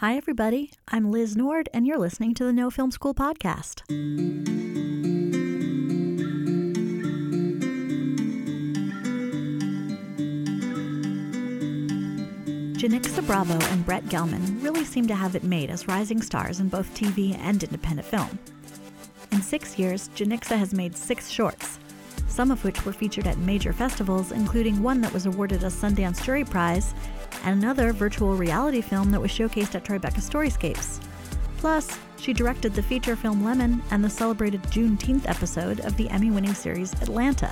Hi, everybody. I'm Liz Nord, and you're listening to the No Film School podcast. Janicza Bravo and Brett Gelman really seem to have it made as rising stars in both TV and independent film. In six years, Janicza has made six shorts, some of which were featured at major festivals, including one that was awarded a Sundance Jury Prize and another virtual reality film that was showcased at Tribeca Storyscapes. Plus, she directed the feature film Lemon and the celebrated Juneteenth episode of the Emmy winning series Atlanta.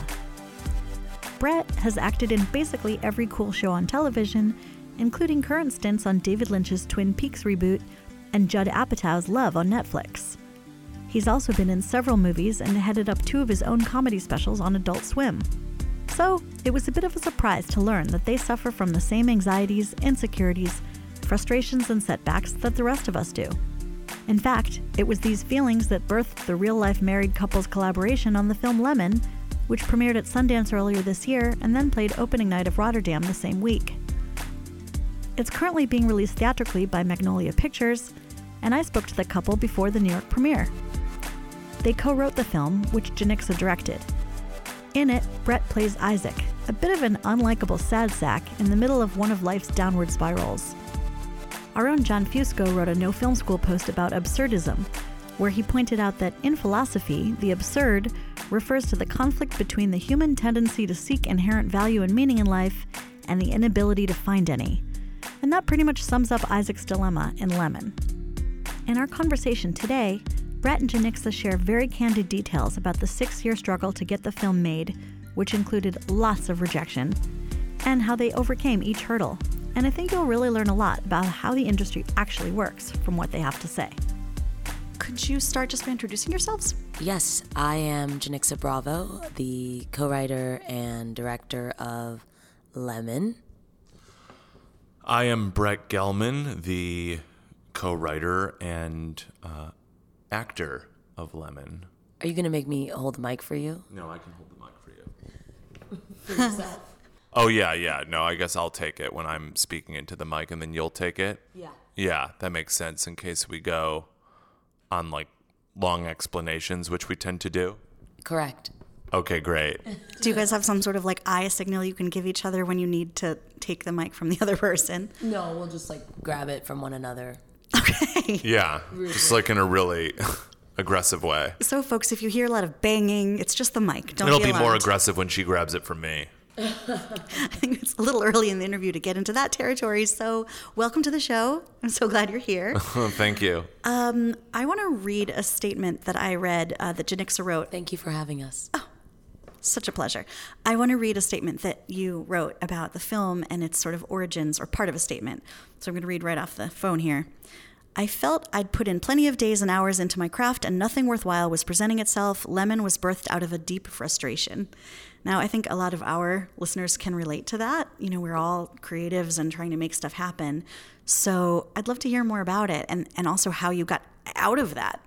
Brett has acted in basically every cool show on television, including current stints on David Lynch's Twin Peaks reboot and Judd Apatow's Love on Netflix. He's also been in several movies and headed up two of his own comedy specials on Adult Swim. So, it was a bit of a surprise to learn that they suffer from the same anxieties, insecurities, frustrations, and setbacks that the rest of us do. In fact, it was these feelings that birthed the real life married couple's collaboration on the film Lemon, which premiered at Sundance earlier this year and then played opening night of Rotterdam the same week. It's currently being released theatrically by Magnolia Pictures, and I spoke to the couple before the New York premiere. They co wrote the film, which Janicza directed. In it, Brett plays Isaac, a bit of an unlikable sad sack in the middle of one of life's downward spirals. Our own Jon Fusco wrote a No Film School post about absurdism, where he pointed out that in philosophy, the absurd refers to the conflict between the human tendency to seek inherent value and meaning in life and the inability to find any. And that pretty much sums up Isaac's dilemma in Lemon. In our conversation today, Brett and Janicza share very candid details about the six year struggle to get the film made, which included lots of rejection, and how they overcame each hurdle. And I think you'll really learn a lot about how the industry actually works from what they have to say. Could you start just by introducing yourselves? Yes, I am Janicza Bravo, the co writer and director of Lemon. I am Brett Gelman, the co writer and uh, actor of Lemon. Are you going to make me hold the mic for you? No, I can hold the mic for you. for yourself. Oh, yeah, yeah. No, I guess I'll take it when I'm speaking into the mic and then you'll take it. Yeah. Yeah, that makes sense in case we go on like long explanations, which we tend to do. Correct. Okay, great. Do you guys have some sort of like eye signal you can give each other when you need to take the mic from the other person? No, we'll just like grab it from one another. Okay. Yeah, just like in a really aggressive way. So, folks, if you hear a lot of banging, it's just the mic. Don't It'll be, be more aggressive when she grabs it from me. I think it's a little early in the interview to get into that territory. So, welcome to the show. I'm so glad you're here. Thank you. Um, I want to read a statement that I read uh, that Janicza wrote. Thank you for having us. Oh, Such a pleasure. I want to read a statement that you wrote about the film and its sort of origins, or part of a statement. So I'm going to read right off the phone here. I felt I'd put in plenty of days and hours into my craft, and nothing worthwhile was presenting itself. Lemon was birthed out of a deep frustration. Now, I think a lot of our listeners can relate to that. You know, we're all creatives and trying to make stuff happen. So I'd love to hear more about it and, and also how you got out of that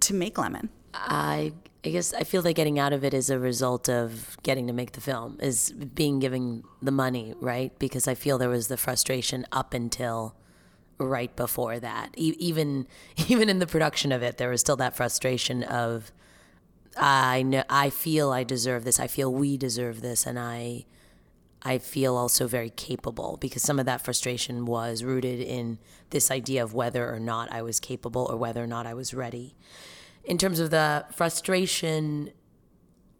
to make Lemon. I I guess I feel like getting out of it is a result of getting to make the film, is being given the money, right? Because I feel there was the frustration up until right before that. E- even even in the production of it, there was still that frustration of I know I feel I deserve this. I feel we deserve this, and I I feel also very capable because some of that frustration was rooted in this idea of whether or not I was capable or whether or not I was ready. In terms of the frustration,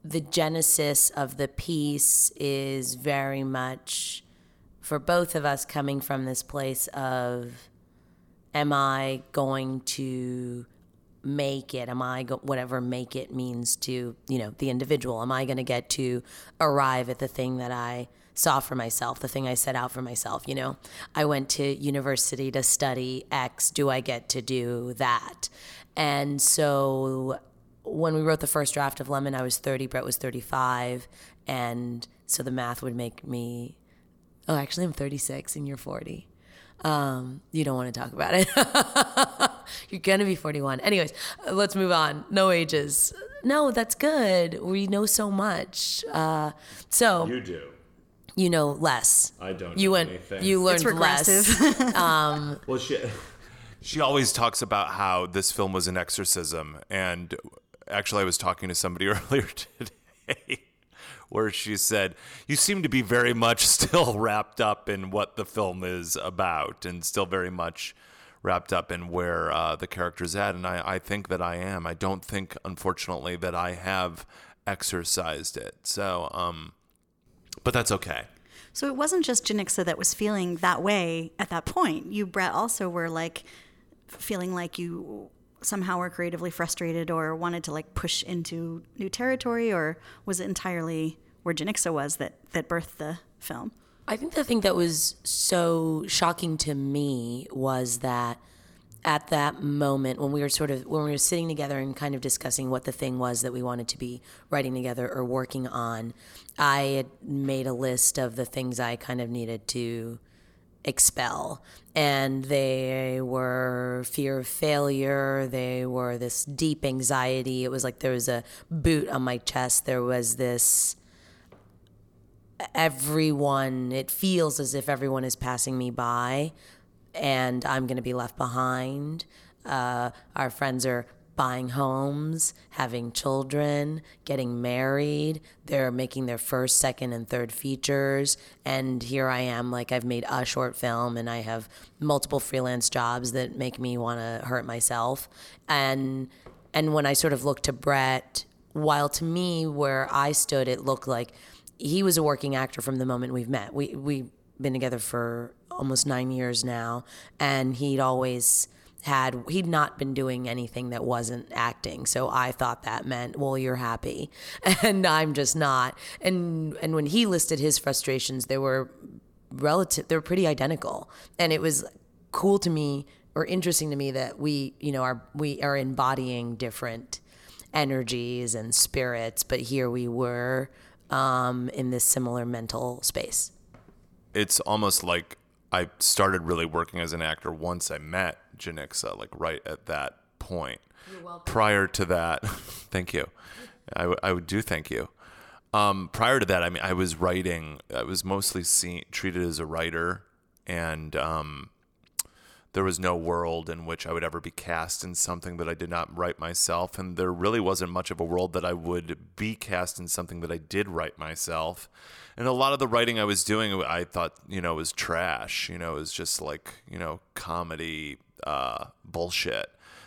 the genesis of the piece is very much for both of us coming from this place of am I going to make it? Am I go- whatever make it means to you know the individual? Am I going to get to arrive at the thing that I saw for myself, the thing I set out for myself? You know, I went to university to study X. Do I get to do that? And so when we wrote the first draft of Lemon, I was 30, Brett was 35, and so the math would make me. Oh, actually, I'm 36 and you're 40. Um, you don't want to talk about it. You're gonna be 41. Anyways, uh, let's move on. No ages. No, that's good. We know so much. Uh, so You do. you know less. I don't You know went. anything. You learned It's less. regressive. Well, shit. She always talks about how this film was an exorcism. And actually, I was talking to somebody earlier today where she said, You seem to be very much still wrapped up in what the film is about and still very much wrapped up in where uh, the character's at. And I, I think that I am. I don't think, unfortunately, that I have exercised it. So, um, but that's okay. So it wasn't just Janicza that was feeling that way at that point. You, Brett, also were like feeling like you somehow were creatively frustrated or wanted to like push into new territory, or was it entirely where Janicza was that that birthed the film? I think the thing that was so shocking to me was that at that moment when we were sort of when we were sitting together and kind of discussing what the thing was that we wanted to be writing together or working on, I had made a list of the things I kind of needed to expel. And they were fear of failure. They were this deep anxiety. It was like there was a boot on my chest. There was this everyone, it feels as if everyone is passing me by and I'm going to be left behind. Uh, our friends are buying homes, having children, getting married. They're making their first, second, and third features. And here I am, like I've made a short film and I have multiple freelance jobs that make me want to hurt myself. And and when I sort of look to Brett, while to me where I stood, it looked like he was a working actor from the moment we've met. We we've been together for almost nine years now, and he'd always had he'd not been doing anything that wasn't acting. So i thought that meant well you're happy. And i'm just not. And and when he listed his frustrations they were relative they were pretty identical. And it was cool to me or interesting to me that we you know are we are embodying different energies and spirits but here we were um, in this similar mental space. It's almost like I started really working as an actor once I met Janicza, like right at that point. Prior to that, thank you. I, w- I would do thank you. Um, prior to that, I mean, I was writing. I was mostly seen, treated as a writer, and um, there was no world in which I would ever be cast in something that I did not write myself. And there really wasn't much of a world that I would be cast in something that I did write myself. And a lot of the writing I was doing, I thought, you know, was trash. You know, it was just like, you know, comedy uh, bullshit.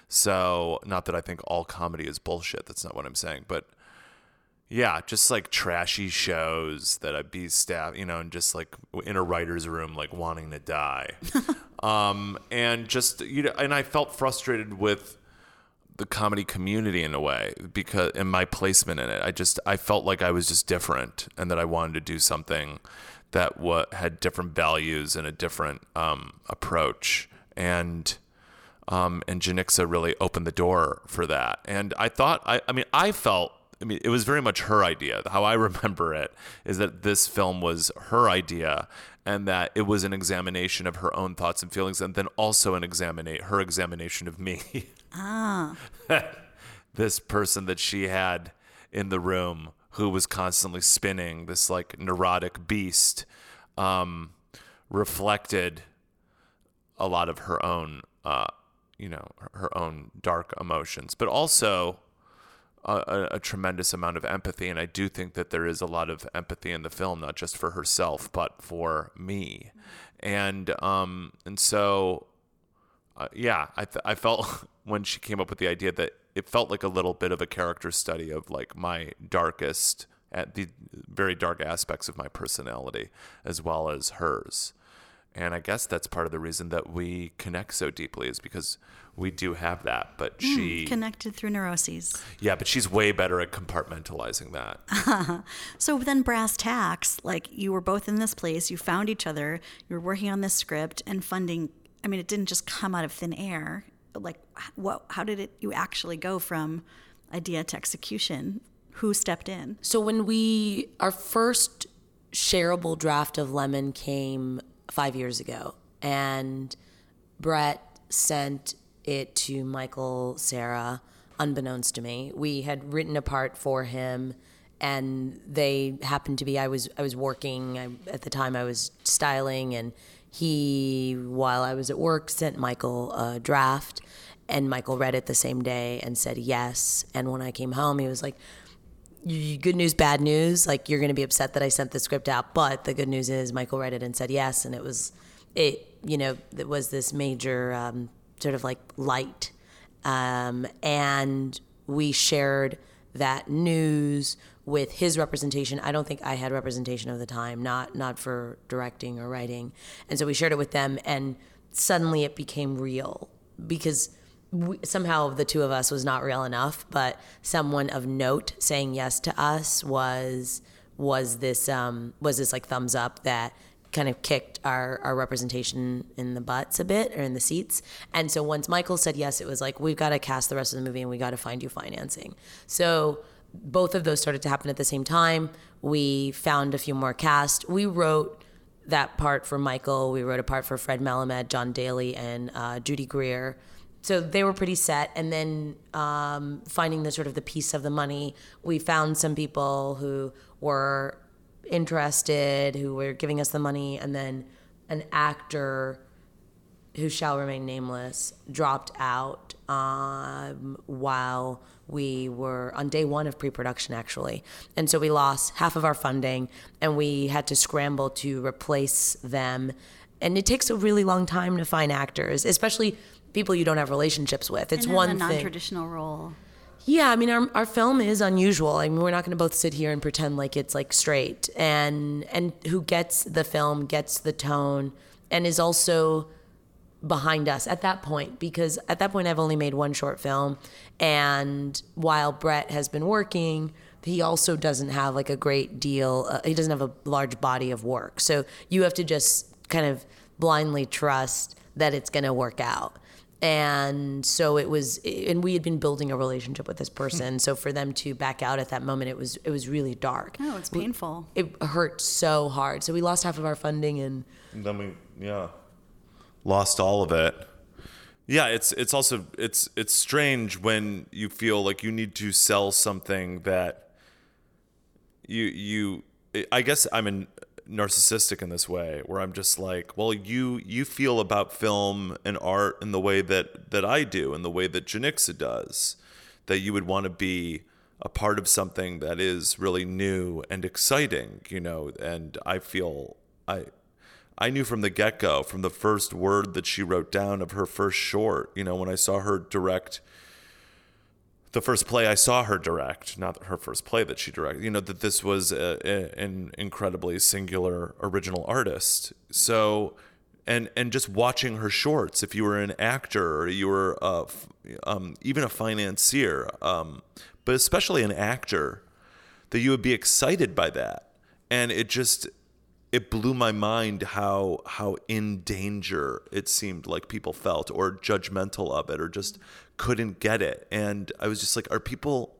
So, not that I think all comedy is bullshit. That's not what I'm saying. But yeah, just like trashy shows that I'd be staff, you know, and just like in a writer's room, like wanting to die. um, and just, you know, and I felt frustrated with the comedy community in a way because in my placement in it. I just, I felt like I was just different and that I wanted to do something that what had different values and a different um, approach. And, um, and Janicza really opened the door for that. And I thought, I, I mean, I felt I mean, it was very much her idea. How I remember it is that this film was her idea and that it was an examination of her own thoughts and feelings and then also an examine her examination of me. Ah. this person that she had in the room who was constantly spinning, this like neurotic beast, um, reflected a lot of her own, uh, you know, her own dark emotions, but also a, a, tremendous amount of empathy, and I do think that there is a lot of empathy in the film, not just for herself, but for me, and um, and so, uh, yeah, I th- I felt when she came up with the idea that it felt like a little bit of a character study of like my darkest at the very dark aspects of my personality as well as hers. And I guess that's part of the reason that we connect so deeply is because we do have that, but mm, she connected through neuroses. Yeah, but she's way better at compartmentalizing that. so then, brass tacks, like you were both in this place, you found each other, you were working on this script, and funding. I mean, it didn't just come out of thin air. Like, what? How did it? You actually go from idea to execution? Who stepped in? So when we our first shareable draft of Lemon came five years ago, and Brett sent it to Michael Cera, unbeknownst to me. We had written a part for him, and they happened to be. I was I was working I, at the time. I was styling, and he, while I was at work, sent Michael a draft, and Michael read it the same day and said yes. And when I came home, he was like, good news, bad news. Like you're going to be upset that I sent the script out, but the good news is Michael read it and said yes, and it was it. You know, it was this major um, sort of like light, um, and we shared that news with his representation. I don't think I had representation of the time, not not for directing or writing, and so we shared it with them, and suddenly it became real because we, somehow the two of us was not real enough, but someone of note saying yes to us was was this um, was this like thumbs up that kind of kicked our, our representation in the butts a bit or in the seats. And so once Michael said yes, it was like, we've got to cast the rest of the movie and we got to find you financing. So both of those started to happen at the same time. We found a few more cast. We wrote that part for Michael. We wrote a part for Fred Melamed, Jon Daly, and uh, Judy Greer. So they were pretty set. And then um, finding the sort of the piece of the money, we found some people who were interested, who were giving us the money, and then an actor who shall remain nameless dropped out um, while we were on day one of pre-production actually. And so we lost half of our funding and we had to scramble to replace them. And it takes a really long time to find actors especially people you don't have relationships with. It's one a non-traditional role yeah, I mean, our, our film is unusual. I mean, we're not going to both sit here and pretend like it's like straight. And and who gets the film gets the tone, and is also behind us at that point because at that point I've only made one short film, and while Brett has been working, he also doesn't have like a great deal. Uh, he doesn't have a large body of work, so you have to just kind of blindly trust that it's going to work out and so it was and we had been building a relationship with this person. So for them to back out at that moment it was it was really dark. Oh it's painful. It hurt so hard. So we lost half of our funding and, and then we yeah. Lost all of it. Yeah it's it's also it's it's strange when you feel like you need to sell something that you you i guess i'm in narcissistic in this way where I'm just like, well, you you feel about film and art in the way that that I do and the way that Janicza does, that you would want to be a part of something that is really new and exciting, you know, and I feel I I knew from the get-go, from the first word that she wrote down of her first short, you know, when I saw her direct the first play I saw her direct, not her first play that she directed, you know, that this was a, a, an incredibly singular original artist. So, and and just watching her shorts, if you were an actor or you were a, um, even a financier, um, but especially an actor, that you would be excited by that, and it just it blew my mind how how in danger it seemed like people felt or judgmental of it or just couldn't get it. And I was just like, are people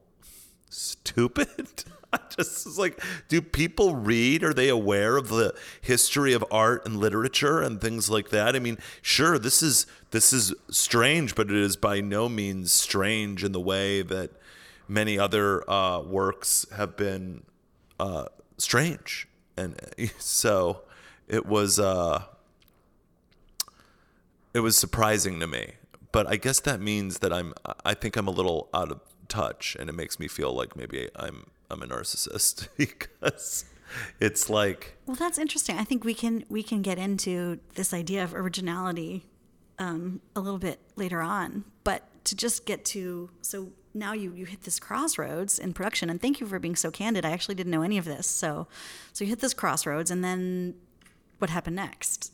stupid? I just was like, do people read? Are they aware of the history of art and literature and things like that? I mean, sure, this is this is strange, but it is by no means strange in the way that many other uh, works have been uh, strange. And so it was uh, it was surprising to me. But I guess that means that I'm I think I'm a little out of touch and it makes me feel like maybe I'm I'm a narcissist because it's like well that's interesting. I think we can we can get into this idea of originality um, a little bit later on. But to just get to so now you you hit this crossroads in production and thank you for being so candid i actually didn't know any of this so so you hit this crossroads and then what happened next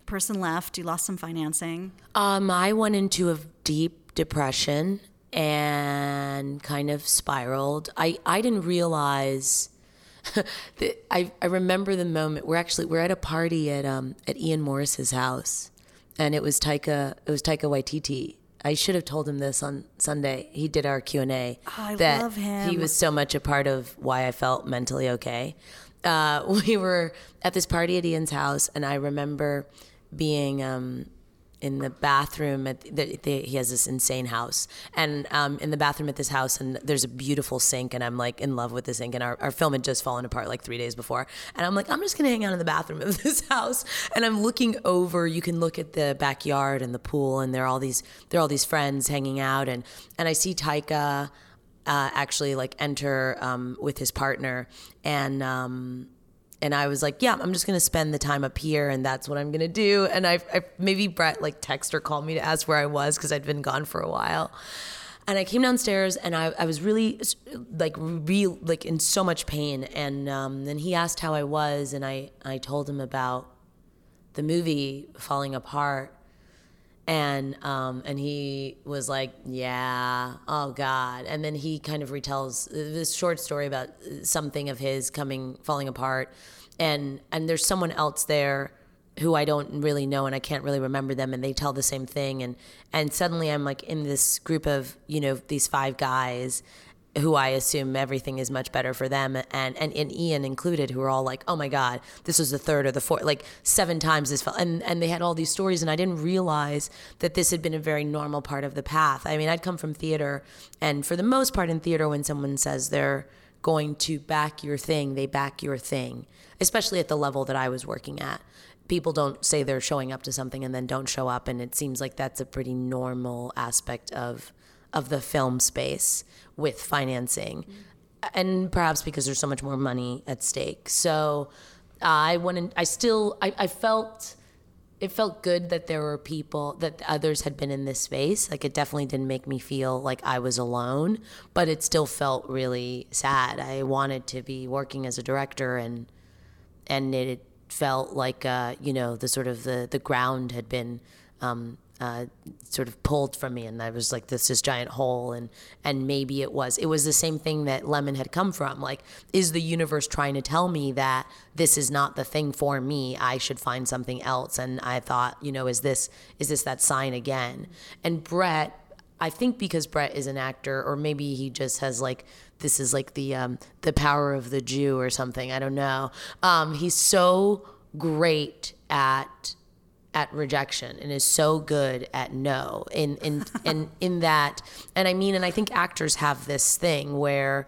the person left. You lost some financing. Um, I went into a deep depression and kind of spiraled. I, I didn't realize that I, I remember the moment we're actually we're at a party at um at Ian Morris's house and it was Taika it was Taika Waititi. I should have told him this on Sunday. He did our Q and A. Oh, I that love him. He was so much a part of why I felt mentally okay. Uh, we were at this party at Ian's house, and I remember being um, in the bathroom at the, the, he has this insane house. And um, in the bathroom at this house and there's a beautiful sink and i'm like in love with the sink and our, our film had just fallen apart like three days before. And i'm like i'm just gonna hang out in the bathroom of this house. And i'm looking over you can look at the backyard and the pool and there are all these there are all these friends hanging out and and i see taika uh, actually like enter um, with his partner. And um, and I was like, yeah, I'm just gonna spend the time up here, and that's what I'm gonna do. And I, I maybe Brett like text or called me to ask where I was because I'd been gone for a while. And I came downstairs, and I, I was really like real like in so much pain. And um, then he asked how I was, and I I told him about the movie falling apart. And um, and he was like, "Yeah, oh God." And then he kind of retells this short story about something of his coming falling apart, and and there's someone else there who I don't really know and I can't really remember them and they tell the same thing and and suddenly I'm like in this group of you know these five guys who I assume everything is much better for them and, and, and Ian included who are all like, oh my God, this was the third or the fourth, like seven times this felt, and, and they had all these stories and I didn't realize that this had been a very normal part of the path. I mean, I'd come from theater and for the most part in theater, when someone says they're going to back your thing, they back your thing, especially at the level that I was working at. People don't say they're showing up to something and then don't show up. And it seems like that's a pretty normal aspect of, of the film space with financing, and perhaps because there's so much more money at stake. So I went and I still I, I felt it felt good that there were people that others had been in this space. Like it definitely didn't make me feel like I was alone, but it still felt really sad. I wanted to be working as a director and and it felt like uh, you know the sort of the the ground had been um, uh, sort of pulled from me, and I was like, this is giant hole, and and maybe it was it was the same thing that Lemon had come from. Like, is the universe trying to tell me that this is not the thing for me? I should find something else. And I thought, you know, is this is this that sign again? And Brett, I think because Brett is an actor, or maybe he just has like this is like the um, the power of the Jew or something. I don't know. Um, he's so great at at rejection and is so good at no. In in in in that and I mean and I think actors have this thing where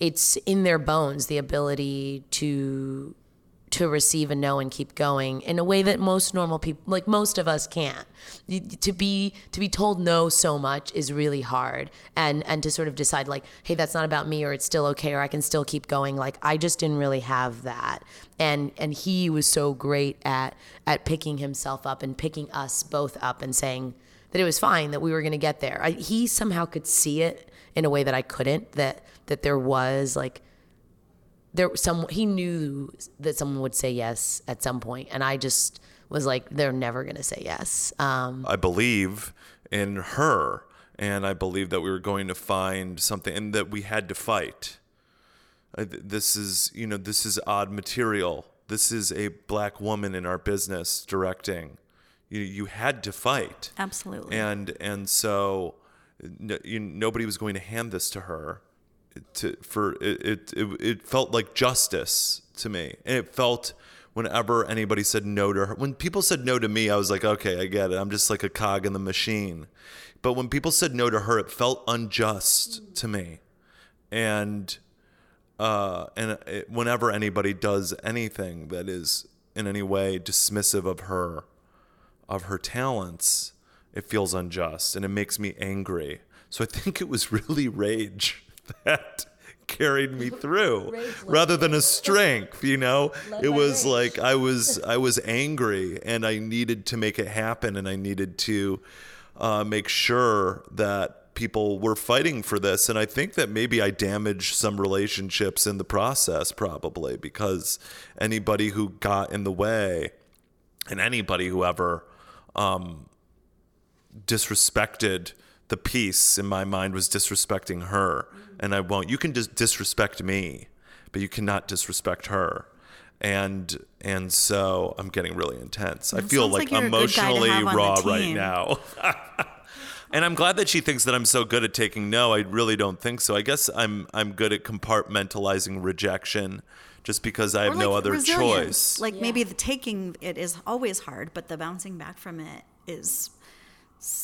it's in their bones the ability to to receive a no and keep going in a way that most normal people like most of us can't. To be to be told no so much is really hard and and to sort of decide like hey that's not about me or it's still okay or I can still keep going. Like I just didn't really have that. And and he was so great at at picking himself up and picking us both up and saying that it was fine that we were going to get there. I, he somehow could see it in a way that I couldn't that that there was like there some he knew that someone would say yes at some point and i just was like they're never going to say yes um, I believe in her, and I believe that we were going to find something, and that we had to fight. I- This is, you know, this is odd material. This is a black woman in our business directing. You, you had to fight, Absolutely. and and so no, you, nobody was going to hand this to her. To for it, it, it, felt like justice to me, and it felt whenever anybody said no to her. When people said no to me, I was like, okay, I get it. I'm just like a cog in the machine. But when people said no to her, it felt unjust to me, and uh, and it, whenever anybody does anything that is in any way dismissive of her, of her talents, it feels unjust and it makes me angry. So I think it was really rage that carried me through rather than a strength, you know? It was like I was I was angry and I needed to make it happen and I needed to uh, make sure that people were fighting for this. And I think that maybe I damaged some relationships in the process probably because anybody who got in the way and anybody who ever um, disrespected the piece in my mind was disrespecting her and i won't. You can just disrespect me but you cannot disrespect her. And and so i'm getting really intense. I feel like, like you're a good guy to emotionally have on the raw right now. And i'm glad that she thinks that i'm so good at taking no. I really don't think so. I guess i'm i'm good at compartmentalizing rejection just because i have Or, no other resilience. choice. Like maybe the taking it is always hard, but the bouncing back from it is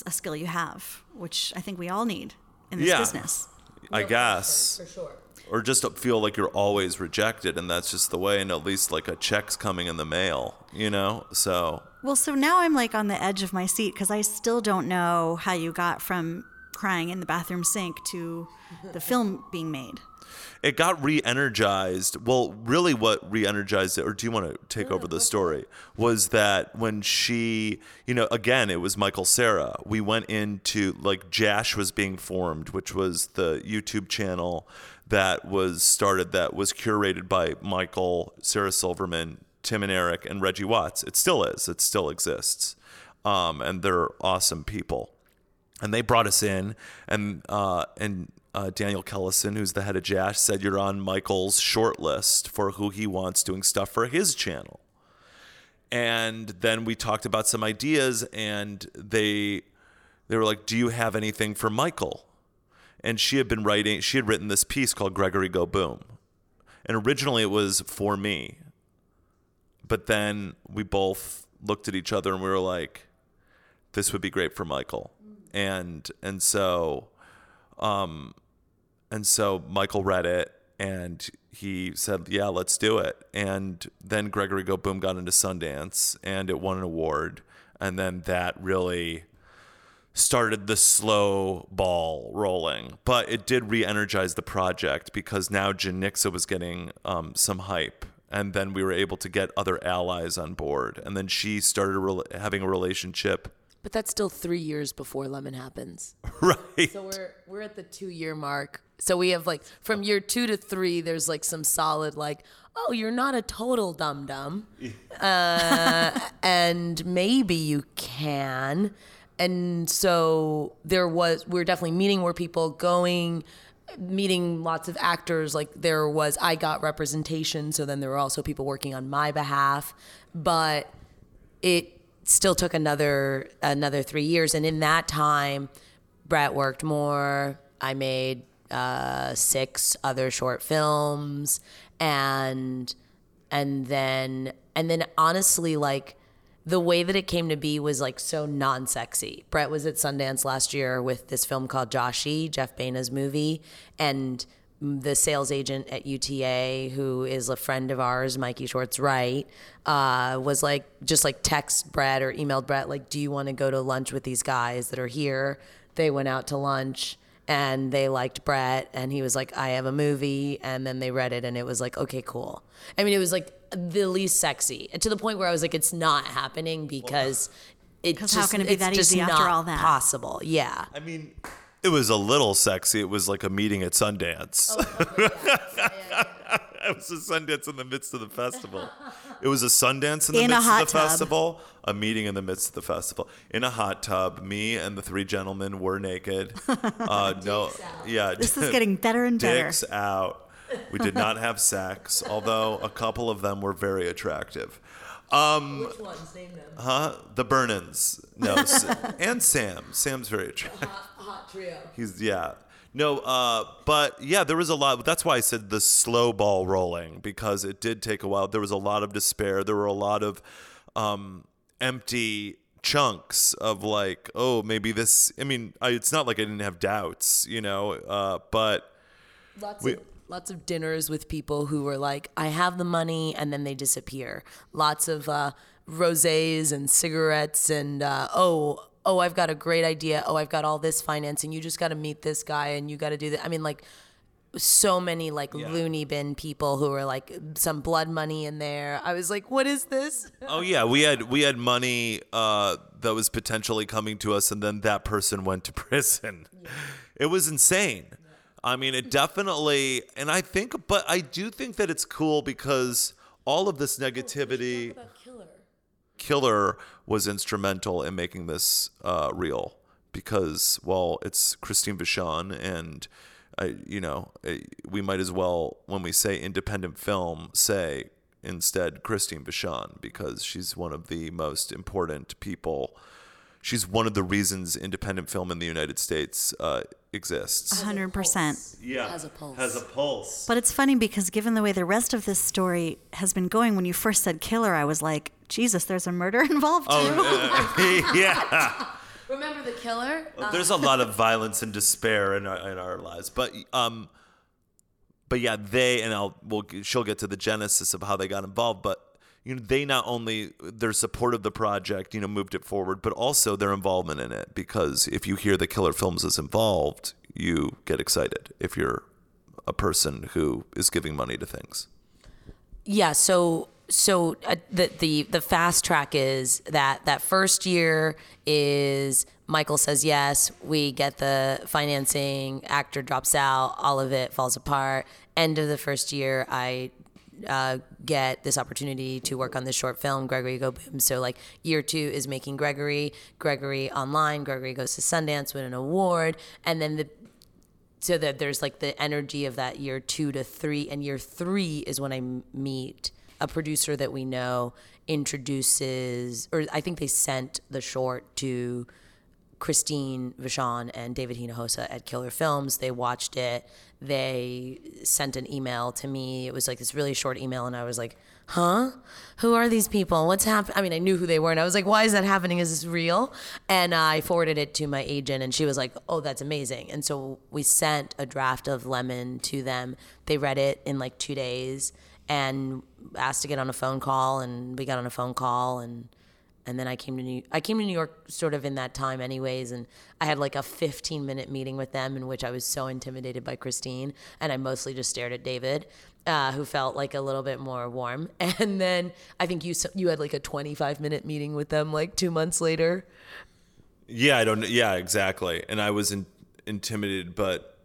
a skill you have, which I think we all need in this Yeah. business. I guess. For sure. Or just feel like you're always rejected and that's just the way and at least like a check's coming in the mail, you know? So Well, so now I'm like on the edge of my seat because I still don't know how you got from crying in the bathroom sink to the film being made. It got re-energized. Well really what re-energized it or do you want to take over the story? was that when she you know again it was michael cera we went into like jash was being formed which was the youtube channel that was started that was curated by michael sarah silverman tim and eric and reggie watts. It still is. It still exists. Um, and they're awesome people. And they brought us in and uh, and uh, Daniel Kellison, who's the head of Jash, said you're on Michael's short list for who he wants doing stuff for his channel. And then we talked about some ideas, and they they were like, "Do you have anything for Michael?" And she had been writing. She had written this piece called "Gregory Go Boom," and originally it was for me. But then we both looked at each other and we were like, "This would be great for Michael." and and so um and so Michael read it and he said yeah let's do it. And then Gregory Go Boom got into Sundance and it won an award. And then that really started the slow ball rolling. But it did re-energize the project because now Janicza was getting um, some hype. And then we were able to get other allies on board. And then she started rela- having a relationship But that's still three years before Lemon happens. right. So we're we're at the two year mark. So we have like from year two to three, there's like some solid like, oh, you're not a total dum dum, uh, and maybe you can. And so there was we are definitely meeting more people, going, meeting lots of actors. Like there was I got representation, so then there were also people working on my behalf, but it still took another another three years and in that time brett worked more i made uh, six other short films. And and then and then honestly like the way that it came to be was like so non-sexy. Brett was at sundance last year with this film called Joshy jeff Baena's movie. And the sales agent at UTA, who is a friend of ours, Mikey Schwartz Wright, uh, was like just like text Brett or emailed Brett like, "Do you want to go to lunch with these guys that are here?" They went out to lunch and they liked Brett, and he was like, "I have a movie," and then they read it, and it was like, "Okay, cool." I mean, it was like the least sexy to the point where I was like, "It's not happening because." It 'Cause just, how can it be it's that just easy after not all that? Possible, yeah. I mean, it was a little sexy. It was like a meeting at Sundance. it was a Sundance in the midst of the festival. It was a Sundance in the In a midst hot of the tub. festival, a meeting in the midst of the festival. In a hot tub, me and the three gentlemen were naked. Uh, no, yeah, This is getting better and better. dicks out. We did not have sex, although a couple of them were very attractive. Um, Which ones? Name them. huh? The Burnins, no, and Sam. Sam's very attractive. He's yeah. No, uh, but yeah, there was a lot. That's why I said the slow ball rolling because it did take a while. There was a lot of despair. There were a lot of um, empty chunks of like, oh, maybe this. I mean, I, it's not like I didn't have doubts, you know, uh, but Lots We- of lots of dinners with people who were like, I have the money, and then they disappear. Lots of uh, rosés and cigarettes, and uh, oh, oh, I've got a great idea. Oh, I've got all this financing. You just got to meet this guy, and you got to do that. I mean, like. So many like loony bin people who were like some blood money in there. I was like, "What is this?" oh yeah, we had we had money uh, that was potentially coming to us, and then that person went to prison. It was insane. I mean, it definitely, and I think, but I do think that it's cool because all of this negativity. Killer was instrumental in making this uh, real because, well, it's Christine Vachon, and I, you know, eh, we might as well, when we say independent film, say instead Christine Vachon because she's one of the most important people. she's one of the reasons independent film in the United States uh, exists. 100%. Yeah, Has a pulse. Has a pulse. But it's funny because given the way the rest of this story has been going, when you first said killer, I was like, Jesus, there's a murder involved too. Oh, yeah. Remember the killer? There's a lot of violence and despair in our, in our lives, but um, but yeah, they and I'll we'll she'll get to the genesis of how they got involved, but you know they not only their support of the project, you know, moved it forward, but also their involvement in it because if you hear the Killer Films is involved, you get excited if you're a person who is giving money to things. Yeah, so so uh, the the the fast track is that that first year is Michael says yes, we get the financing, actor drops out, all of it falls apart. End of the first year, I uh, get this opportunity to work on this short film, Gregory Go Boom. So like year two is making Gregory, Gregory online, Gregory goes to Sundance, win an award, and then the so that there's like the energy of that year two to three, and year three is when I meet a producer that we know introduces, or I think they sent the short to Christine Vachon and David Hinojosa at Killer Films. They watched it. They sent an email to me. It was like this really short email, and I was like, "Huh? Who are these people? What's happening?" I mean, I knew who they were, and I was like, "Why is that happening? Is this real?" And I forwarded it to my agent, and she was like, "Oh, that's amazing." And so we sent a draft of Lemon to them. They read it in like two days and asked to get on a phone call, and we got on a phone call, and and then I came to New I came to New York sort of in that time anyways and I had like a 15 minute meeting with them in which I was so intimidated by Christine and I mostly just stared at David uh, who felt like a little bit more warm and then I think you you had like a 25 minute meeting with them like 2 months later Yeah, I don't. Yeah, exactly. And I was in, intimidated, but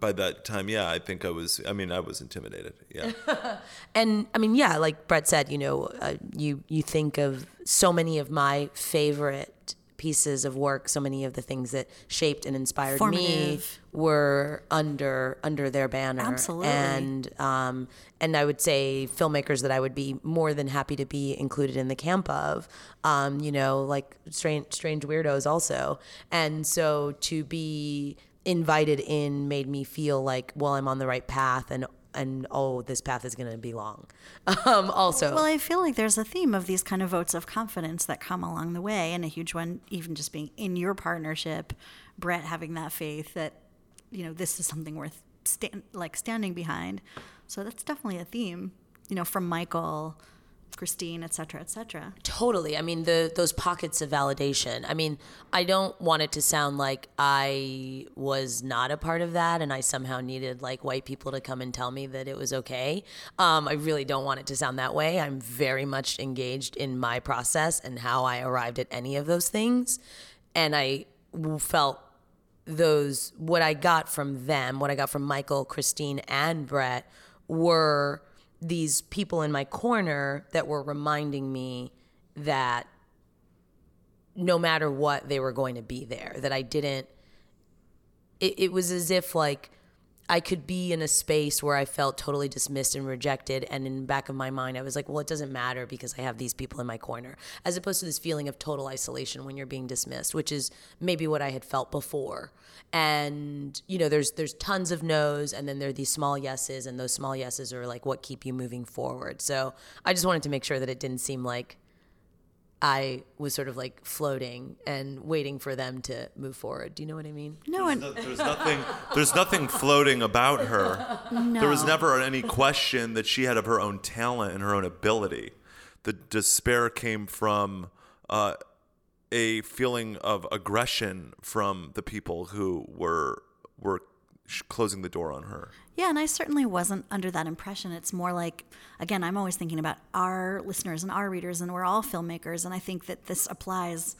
by that time, yeah, I think I was. I mean, I was intimidated. Yeah. and I mean, yeah, like Brett said, you know, uh, you you think of so many of my favorite pieces of work, so many of the things that shaped and inspired me were under under their banner. Absolutely. And um, and I would say filmmakers that I would be more than happy to be included in the camp of, um, you know, like strange strange weirdos also. And so to be invited in made me feel like, well, I'm on the right path and and oh, this path is going to be long. Um, also, Well, I feel like there's a theme of these kind of votes of confidence that come along the way, and a huge one, even just being in your partnership, Brett having that faith that, you know, this is something worth stand, like standing behind. So that's definitely a theme, you know, from Michael, Christine, et cetera, et cetera. Totally. I mean, the those pockets of validation. I mean, I don't want it to sound like I was not a part of that, and I somehow needed like white people to come and tell me that it was okay. Um, I really don't want it to sound that way. I'm very much engaged in my process and how I arrived at any of those things, and I felt those what I got from them, what I got from Michael, Christine, and Brett were these people in my corner that were reminding me that no matter what, they were going to be there. That I didn't. It, it was as if like I could be in a space where I felt totally dismissed and rejected, and in the back of my mind, I was like, "Well, it doesn't matter because I have these people in my corner," as opposed to this feeling of total isolation when you're being dismissed, which is maybe what I had felt before. And you know, there's there's tons of no's, and then there are these small yeses, and those small yeses are like what keep you moving forward. So I just wanted to make sure that it didn't seem like I was sort of like floating and waiting for them to move forward. Do you know what I mean? No, and There's nothing. There's nothing floating about her. There was never any question that she had of her own talent and her own ability. The despair came from uh, a feeling of aggression from the people who were were closing the door on her. Yeah, and I certainly wasn't under that impression. It's more like, again, I'm always thinking about our listeners and our readers, and we're all filmmakers. And I think that this applies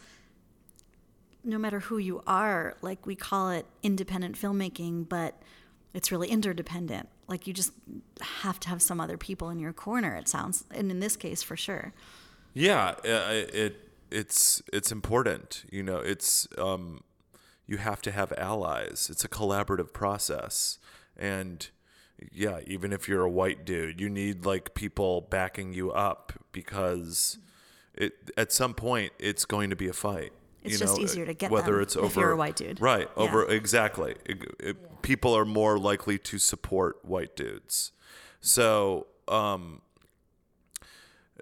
no matter who you are. Like, we call it independent filmmaking, but it's really interdependent. Like, you just have to have some other people in your corner, it sounds. And in this case, for sure. Yeah, uh, it it's it's important. You know, it's um, you have to have allies. It's a collaborative process, and yeah, even if you're a white dude, you need like people backing you up because it at some point it's going to be a fight. It's you just know, easier to get whether them it's if you're a white dude. right Yeah. over exactly. It- it- People are more likely to support white dudes, so um,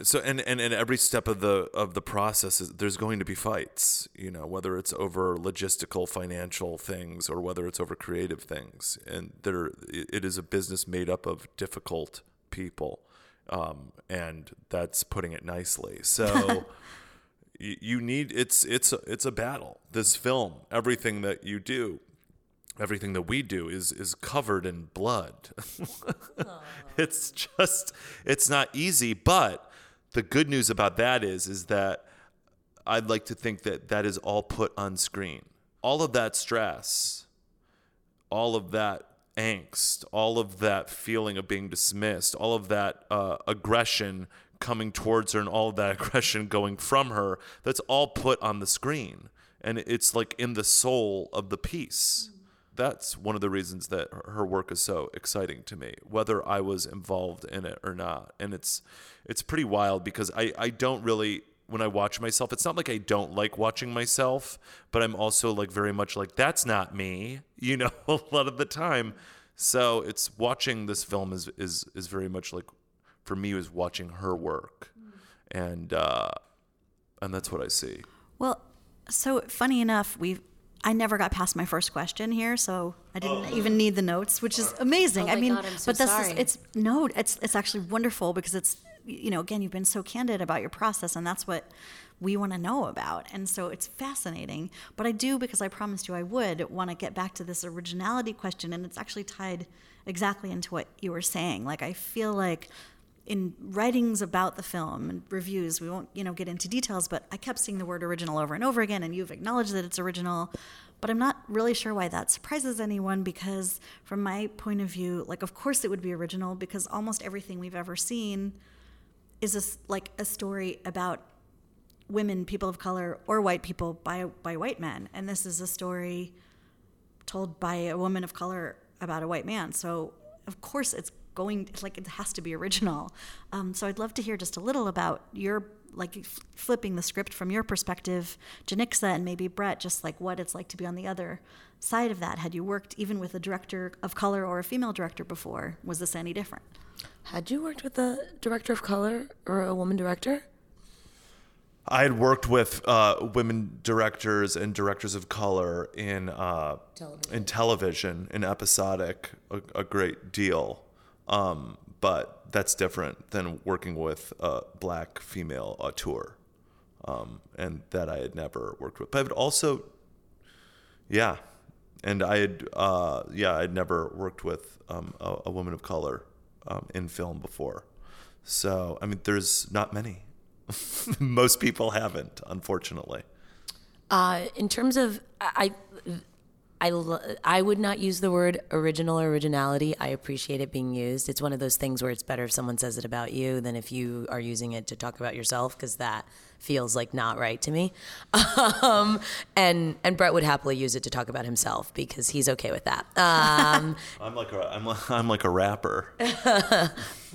so and, and and every step of the of the process is there's going to be fights you know whether it's over logistical financial things or whether it's over creative things. And there it is a business made up of difficult people um, and that's putting it nicely. So you, you need it's it's it's a battle. This film everything that you do everything that we do is is covered in blood. It's just it's not easy but the good news about that is is that i'd like to think that that is all put on screen. All of that stress all of that angst all of that feeling of being dismissed all of that uh, aggression coming towards her and all of that aggression going from her that's all put on the screen. And it's like in the soul of the piece that's one of the reasons that her- work is so exciting to me whether i was involved in it or not. And it's it's pretty wild because i i don't really when i watch myself it's not like i don't like watching myself but i'm also like very much like that's not me you know a lot of the time. So it's watching this film is is is very much like for me was watching her work. And uh and that's what i see. Well, so funny enough, we I never got past my first question here, so I didn't oh. even need the notes, which is amazing. Oh my I mean, God, I'm so but this sorry. is it's no, it's it's actually wonderful because it's you know again you've been so candid about your process, and that's what we want to know about, and so it's fascinating. But I do because I promised you I would want to get back to this originality question, and it's actually tied exactly into what you were saying. Like I feel like in writings about the film and reviews, we won't, you know, get into details, but I kept seeing the word original over and over again, and you've acknowledged that it's original. But I'm not really sure why that surprises anyone because, from my point of view, like, of course it would be original because almost everything we've ever seen is a like a story about women, people of color, or white people by by white men, and this is a story told by a woman of color about a white man. So of course it's going it's like it has to be original. Um, so I'd love to hear just a little about your like f- flipping the script from your perspective, Janicza and maybe Brett, just like what it's like to be on the other side of that. Had you worked even with a director of color or a female director before? Was this any different? Had you worked with a director of color or a woman director? I had worked with uh, women directors and directors of color in uh, in television, in episodic, a, a great deal. Um, but that's different than working with a black female auteur, um, and that I had never worked with. But I would also, yeah, and I had, uh, yeah, I'd never worked with um, a, a woman of color um, in film before. So I mean, there's not many. Most people haven't, unfortunately. Uh, in terms of, I, I, lo- I would not use the word original or originality. I appreciate it being used. It's one of those things where it's better if someone says it about you than if you are using it to talk about yourself, because that feels like not right to me. Um, and and Brett would happily use it to talk about himself because he's okay with that. Um, I'm like a, I'm, a- I'm like a rapper.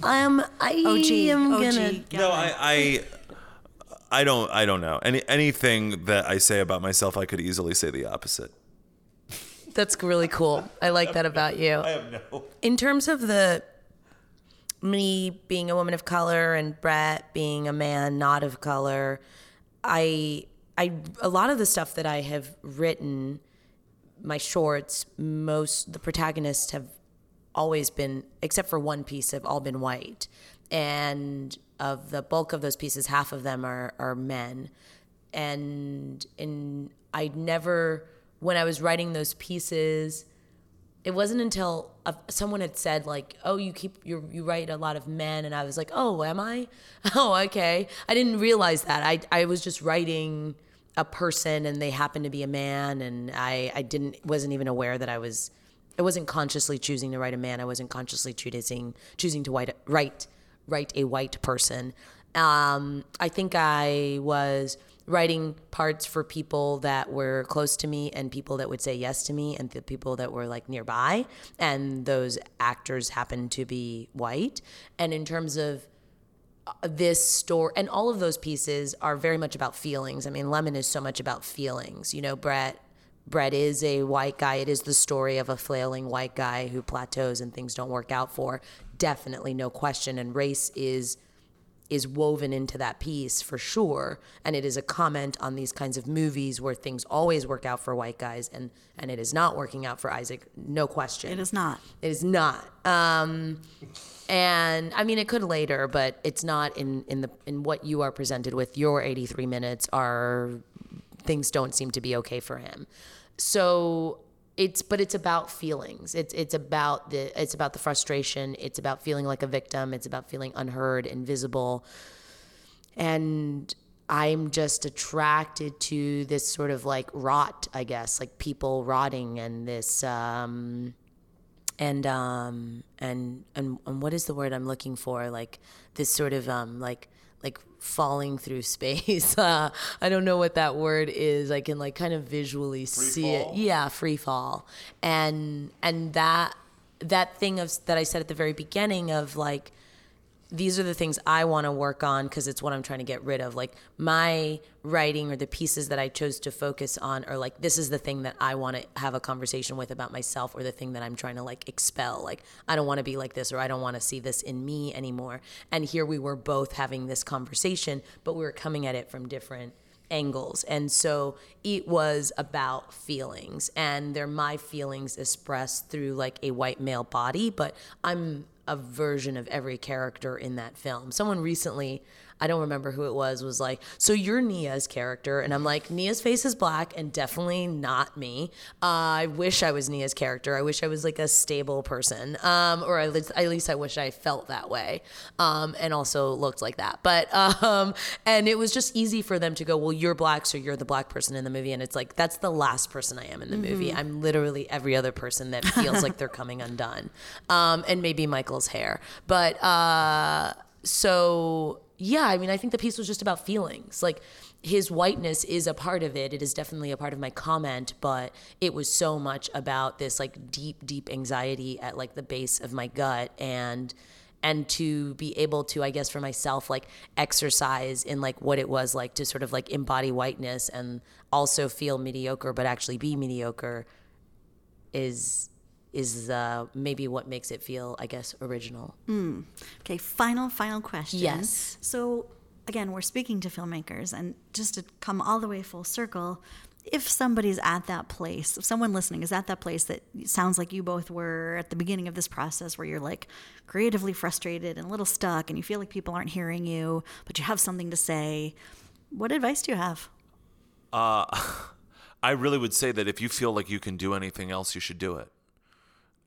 um, I OG, am OG. gonna. No, I, I, I don't, I don't know. Any anything that I say about myself, I could easily say the opposite. That's really cool. I like that about you. I have no. in terms of the me being a woman of color and Brett being a man not of color, I I a lot of the stuff that I have written, my shorts, most the protagonists have always been, except for one piece, have all been white, and of the bulk of those pieces, half of them are are men, and in I never when I was writing those pieces it wasn't until uh, someone had said like oh you keep you you write a lot of men and i was like oh am i? Oh okay. I didn't realize that. I i was just writing a person and they happened to be a man and i i didn't wasn't even aware that i was i wasn't consciously choosing to write a man. I wasn't consciously choosing choosing to write write write a white person. Um i think i was writing parts for people that were close to me and people that would say yes to me and the people that were like nearby and those actors happened to be white and in terms of uh, this story and all of those pieces are very much about feelings. I mean, Lemon is so much about feelings. You know, Brett Brett is a white guy. It is the story of a flailing white guy who plateaus and things don't work out for. Definitely no question and race is is woven into that piece for sure. And it is a comment on these kinds of movies where things always work out for white guys and and it is not working out for Isaac no question. It is not. it is not. Um and I mean it could later but it's not in in the in what you are presented with. Your 83 minutes are things don't seem to be okay for him. So it's but it's about feelings. It's it's about the it's about the frustration. It's about feeling like a victim. It's about feeling unheard invisible. And i'm just attracted to this sort of like rot i guess like people rotting and this um and um and and, and what is the word i'm looking for? Like this sort of um like like falling through space. Uh, i don't know what that word is. I can like kind of visually see it. yeah free fall. And and that that thing of that i said at the very beginning of like these are the things I want to work on because it's what I'm trying to get rid of. Like my writing or the pieces that I chose to focus on are like this is the thing that I want to have a conversation with about myself or the thing that I'm trying to like expel. Like I don't want to be like this or I don't want to see this in me anymore. And here we were both having this conversation, but we were coming at it from different angles. And so it was about feelings and they're my feelings expressed through like a white male body, but I'm a version of every character in that film. Someone recently, I don't remember who it was, was like, "So you're Nia's character," and I'm like, "Nia's face is black, and definitely not me." Uh, I wish I was Nia's character. I wish I was like a stable person, um, or at least, at least I wish I felt that way, um, and also looked like that. But um, and it was just easy for them to go, "Well, you're black, so you're the black person in the movie," and it's like that's the last person I am in the movie. I'm literally every other person that feels like they're coming undone, um, and maybe Hair, but. Uh, so yeah, I mean, I think the piece was just about feelings. Like his whiteness is a part of it. It is definitely a part of my comment, but it was so much about this like deep, deep anxiety at like the base of my gut and and to be able to i guess for myself like exercise in like what it was like to sort of like embody whiteness and also feel mediocre but actually be mediocre is is uh, maybe what makes it feel i guess original Okay, final, final question. Yes. So, again, we're speaking to filmmakers, and just to come all the way full circle, if somebody's at that place, if someone listening is at that place that sounds like you both were at the beginning of this process where you're like creatively frustrated and a little stuck and you feel like people aren't hearing you, but you have something to say, what advice do you have? I really would say that if you feel like you can do anything else, you should do it.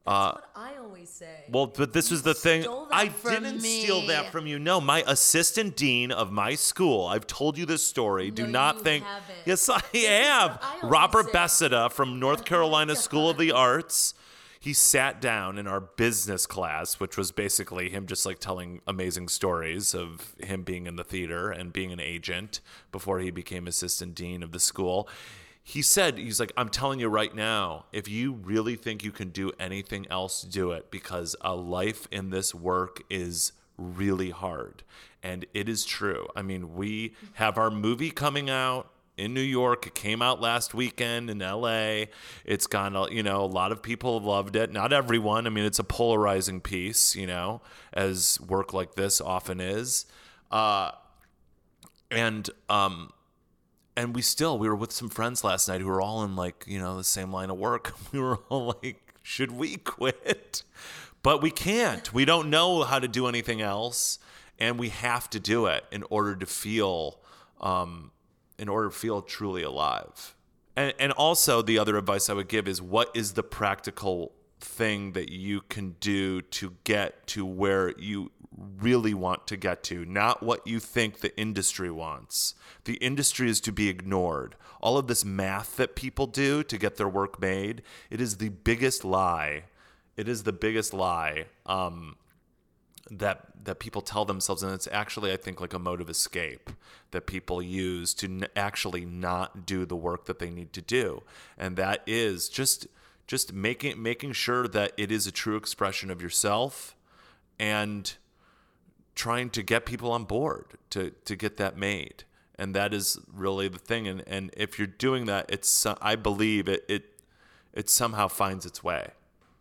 Uh, i always say Well, but this was the thing. I didn't me. steal that from you. No, my assistant dean of my school. I've told you this story. Do not think. haven't. Yes, I is have. I Robert say. Bessida from North Carolina School of the Arts. He sat down in our business class, which was basically him just like telling amazing stories of him being in the theater and being an agent before he became assistant dean of the school he said he's like i'm telling you right now if you really think you can do anything else do it because a life in this work is really hard and it is true i mean we have our movie coming out in New York. It came out last weekend in LA. It's gone, you know, a lot of people have loved it. Not everyone. I mean, it's a polarizing piece, you know, as work like this often is. Uh, and um, and we still we were with some friends last night who were all in like you know the same line of work. We were all like should we quit? But we can't. We don't know how to do anything else and we have to do it in order to feel um, in order to feel truly alive. And, and also the other advice i would give is what is the practical thing that you can do to get to where you really want to get to, not what you think the industry wants. The industry is to be ignored. All of this math that people do to get their work made, it is the biggest lie. It is the biggest lie um, that that people tell themselves, and it's actually, I think, like a mode of escape that people use to n- actually not do the work that they need to do, and that is just just making making sure that it is a true expression of yourself and trying to get people on board to to get that made. And that is really the thing. And and if you're doing that it's i believe it it it somehow finds its way.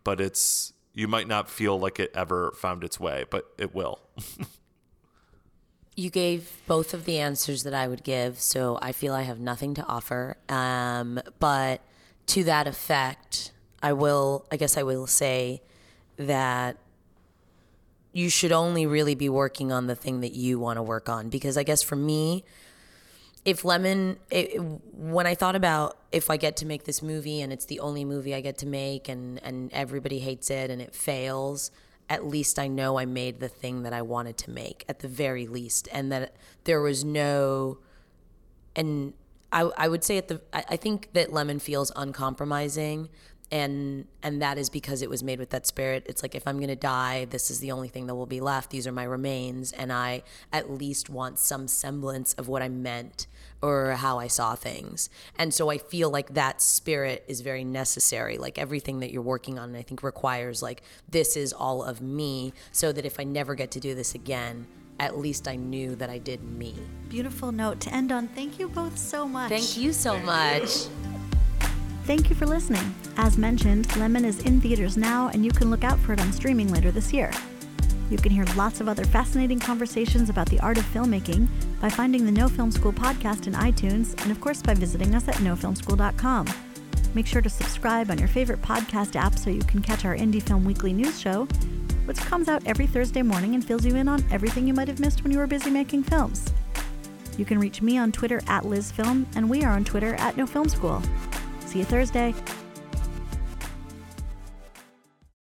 But it's you might not feel like it ever found its way but it will. You gave both of the answers that i would give so i feel i have nothing to offer. Um, but to that effect i will i guess i will say that you should only really be working on the thing that you want to work on because i guess for me if Lemon, it, when I thought about if I get to make this movie and it's the only movie I get to make and, and everybody hates it and it fails, at least I know I made the thing that I wanted to make at the very least. And that there was no, and I, I would say at the, I, I think that Lemon feels uncompromising and and that is because it was made with that spirit it's like if i'm going to die this is the only thing that will be left these are my remains and i at least want some semblance of what i meant or how i saw things and so i feel like that spirit is very necessary like everything that you're working on i think requires like this is all of me so that if i never get to do this again at least I knew that I did me. Beautiful note to end on. Thank you both so much. Thank you so much. Thank you for listening. As mentioned, Lemon is in theaters now, and you can look out for it on streaming later this year. You can hear lots of other fascinating conversations about the art of filmmaking by finding the No Film School podcast in iTunes, and of course by visiting us at nofilmschool.com. Make sure to subscribe on your favorite podcast app so you can catch our Indie Film Weekly news show, which comes out every Thursday morning and fills you in on everything you might have missed when you were busy making films. You can reach me on Twitter at LizFilm, and we are on Twitter at No Film School. See you Thursday.